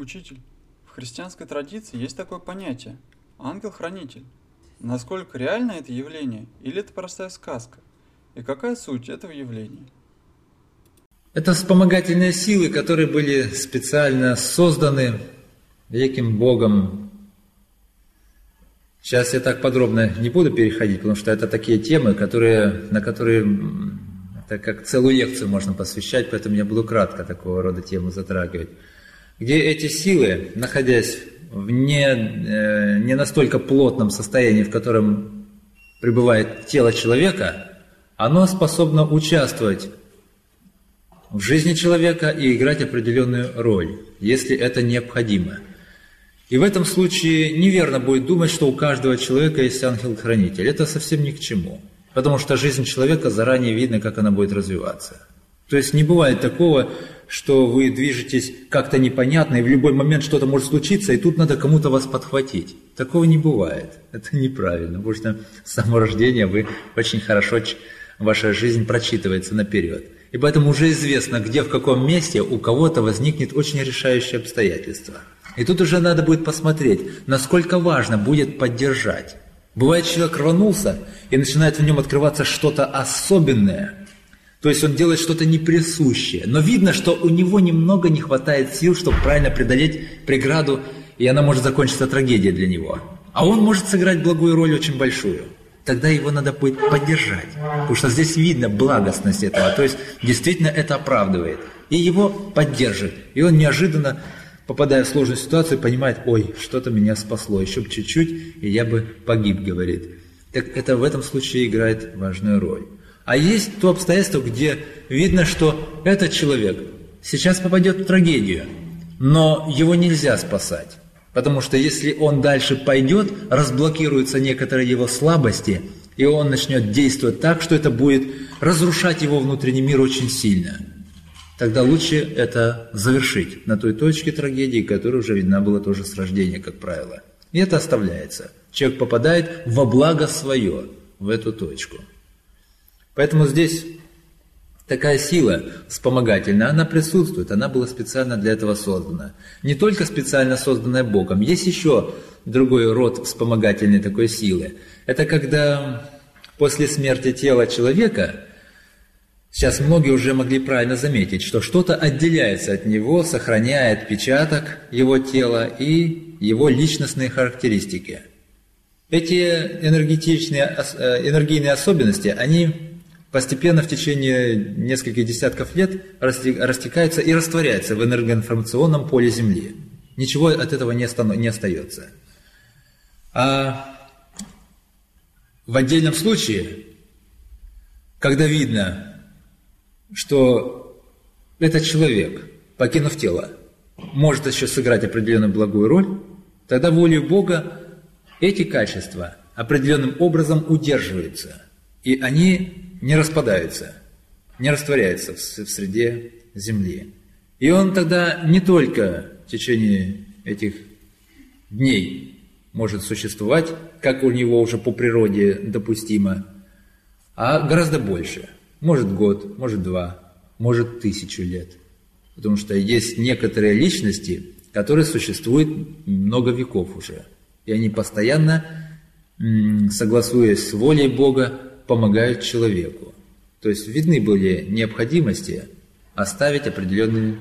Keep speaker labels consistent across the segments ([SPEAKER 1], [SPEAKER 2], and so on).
[SPEAKER 1] Учитель, в христианской традиции есть такое понятие – ангел-хранитель. Насколько реально это явление или это простая сказка? И какая суть этого явления?
[SPEAKER 2] Это вспомогательные силы, которые были специально созданы великим Богом. Сейчас я так подробно не буду переходить, потому что это такие темы, которые, на которые так как целую лекцию можно посвящать, поэтому я буду кратко такого рода тему затрагивать где эти силы, находясь в не, э, не настолько плотном состоянии, в котором пребывает тело человека, оно способно участвовать в жизни человека и играть определенную роль, если это необходимо. И в этом случае неверно будет думать, что у каждого человека есть ангел-хранитель. Это совсем ни к чему. Потому что жизнь человека заранее видно, как она будет развиваться. То есть не бывает такого, что вы движетесь как-то непонятно, и в любой момент что-то может случиться, и тут надо кому-то вас подхватить. Такого не бывает. Это неправильно, потому что с самого рождения вы очень хорошо, ваша жизнь прочитывается наперед. И поэтому уже известно, где, в каком месте у кого-то возникнет очень решающее обстоятельство. И тут уже надо будет посмотреть, насколько важно будет поддержать. Бывает, человек рванулся, и начинает в нем открываться что-то особенное – то есть он делает что-то неприсущее. Но видно, что у него немного не хватает сил, чтобы правильно преодолеть преграду, и она может закончиться трагедией для него. А он может сыграть благую роль очень большую. Тогда его надо будет поддержать. Потому что здесь видно благостность этого. То есть действительно это оправдывает. И его поддержит. И он неожиданно, попадая в сложную ситуацию, понимает, ой, что-то меня спасло, еще чуть-чуть, и я бы погиб, говорит. Так это в этом случае играет важную роль. А есть то обстоятельство, где видно, что этот человек сейчас попадет в трагедию, но его нельзя спасать. Потому что если он дальше пойдет, разблокируются некоторые его слабости, и он начнет действовать так, что это будет разрушать его внутренний мир очень сильно. Тогда лучше это завершить на той точке трагедии, которая уже видна была тоже с рождения, как правило. И это оставляется. Человек попадает во благо свое, в эту точку. Поэтому здесь такая сила вспомогательная, она присутствует, она была специально для этого создана. Не только специально созданная Богом, есть еще другой род вспомогательной такой силы. Это когда после смерти тела человека, сейчас многие уже могли правильно заметить, что что-то отделяется от него, сохраняет отпечаток его тела и его личностные характеристики. Эти энергетичные, э, энергийные особенности, они постепенно в течение нескольких десятков лет растекается и растворяется в энергоинформационном поле Земли. Ничего от этого не, не остается. А в отдельном случае, когда видно, что этот человек, покинув тело, может еще сыграть определенную благую роль, тогда волей Бога эти качества определенным образом удерживаются, и они не распадается, не растворяется в, среде Земли. И он тогда не только в течение этих дней может существовать, как у него уже по природе допустимо, а гораздо больше. Может год, может два, может тысячу лет. Потому что есть некоторые личности, которые существуют много веков уже. И они постоянно, согласуясь с волей Бога, помогают человеку. То есть видны были необходимости оставить определенные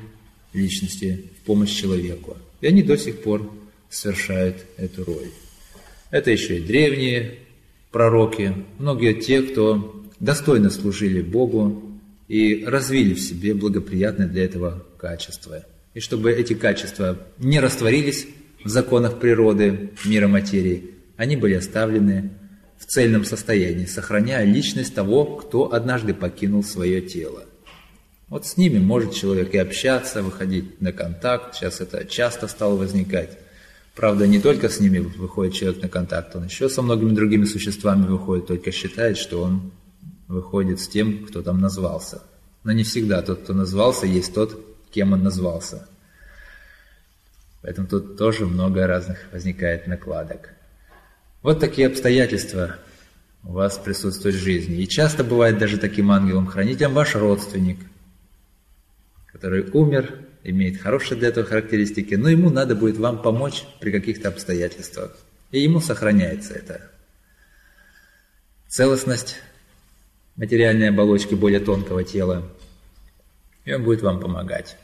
[SPEAKER 2] личности в помощь человеку. И они до сих пор совершают эту роль. Это еще и древние пророки, многие те, кто достойно служили Богу и развили в себе благоприятное для этого качество. И чтобы эти качества не растворились в законах природы, мира материи, они были оставлены в цельном состоянии, сохраняя личность того, кто однажды покинул свое тело. Вот с ними может человек и общаться, выходить на контакт, сейчас это часто стало возникать. Правда, не только с ними выходит человек на контакт, он еще со многими другими существами выходит, только считает, что он выходит с тем, кто там назвался. Но не всегда тот, кто назвался, есть тот, кем он назвался. Поэтому тут тоже много разных возникает накладок. Вот такие обстоятельства у вас присутствуют в жизни. И часто бывает даже таким ангелом-хранителем ваш родственник, который умер имеет хорошие для этого характеристики, но ему надо будет вам помочь при каких-то обстоятельствах. И ему сохраняется эта целостность материальной оболочки более тонкого тела, и он будет вам помогать.